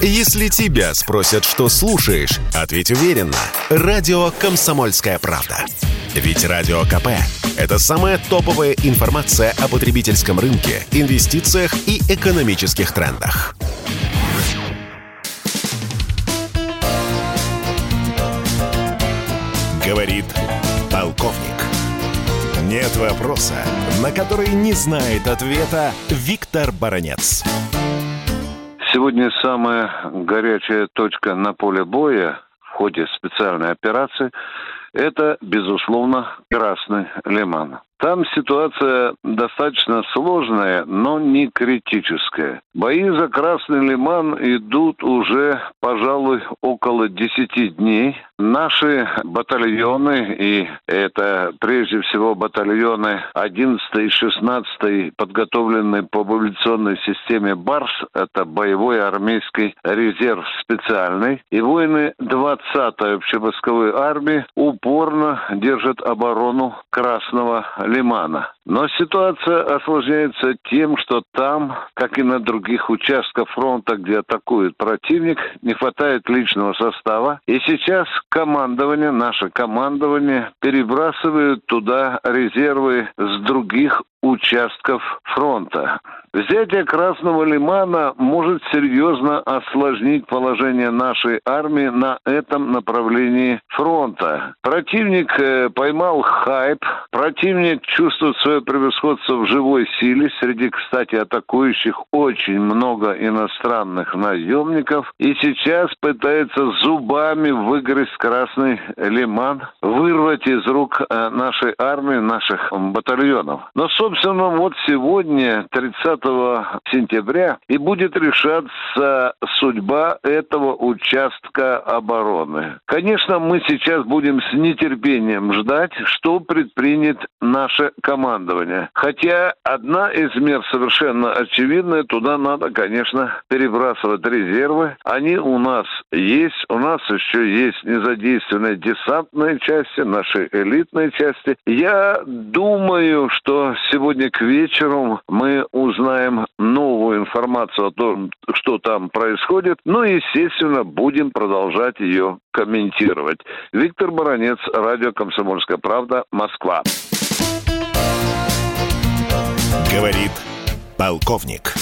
Если тебя спросят, что слушаешь, ответь уверенно. Радио «Комсомольская правда». Ведь Радио КП – это самая топовая информация о потребительском рынке, инвестициях и экономических трендах. Говорит полковник. Нет вопроса, на который не знает ответа Виктор Баранец. Сегодня самая горячая точка на поле боя в ходе специальной операции – это, безусловно, Красный Лиман. Там ситуация достаточно сложная, но не критическая. Бои за Красный Лиман идут уже, пожалуй, около 10 дней. Наши батальоны, и это прежде всего батальоны 11 и 16 подготовленные по мобилизационной системе БАРС, это боевой армейский резерв специальный, и воины 20-й общевойсковой армии упорно держат оборону Красного Лимана. Но ситуация осложняется тем, что там, как и на других участках фронта, где атакует противник, не хватает личного состава. И сейчас командование, наше командование, перебрасывает туда резервы с других участков фронта. Взятие Красного Лимана может серьезно осложнить положение нашей армии на этом направлении фронта. Противник э, поймал хайп, противник чувствует свое превосходство в живой силе. Среди, кстати, атакующих очень много иностранных наемников. И сейчас пытается зубами выгрызть Красный Лиман, вырвать из рук э, нашей армии, наших батальонов. Но, собственно, вот сегодня, 30 сентября и будет решаться судьба этого участка обороны. Конечно, мы сейчас будем с нетерпением ждать, что предпринят наше командование. Хотя одна из мер совершенно очевидная, туда надо, конечно, перебрасывать резервы. Они у нас есть, у нас еще есть незадействованные десантные части, наши элитные части. Я думаю, что сегодня к вечеру мы узнаем новую информацию о том, что там происходит. Ну и, естественно, будем продолжать ее комментировать. Виктор Баранец, радио «Комсомольская правда», Москва. Говорит полковник.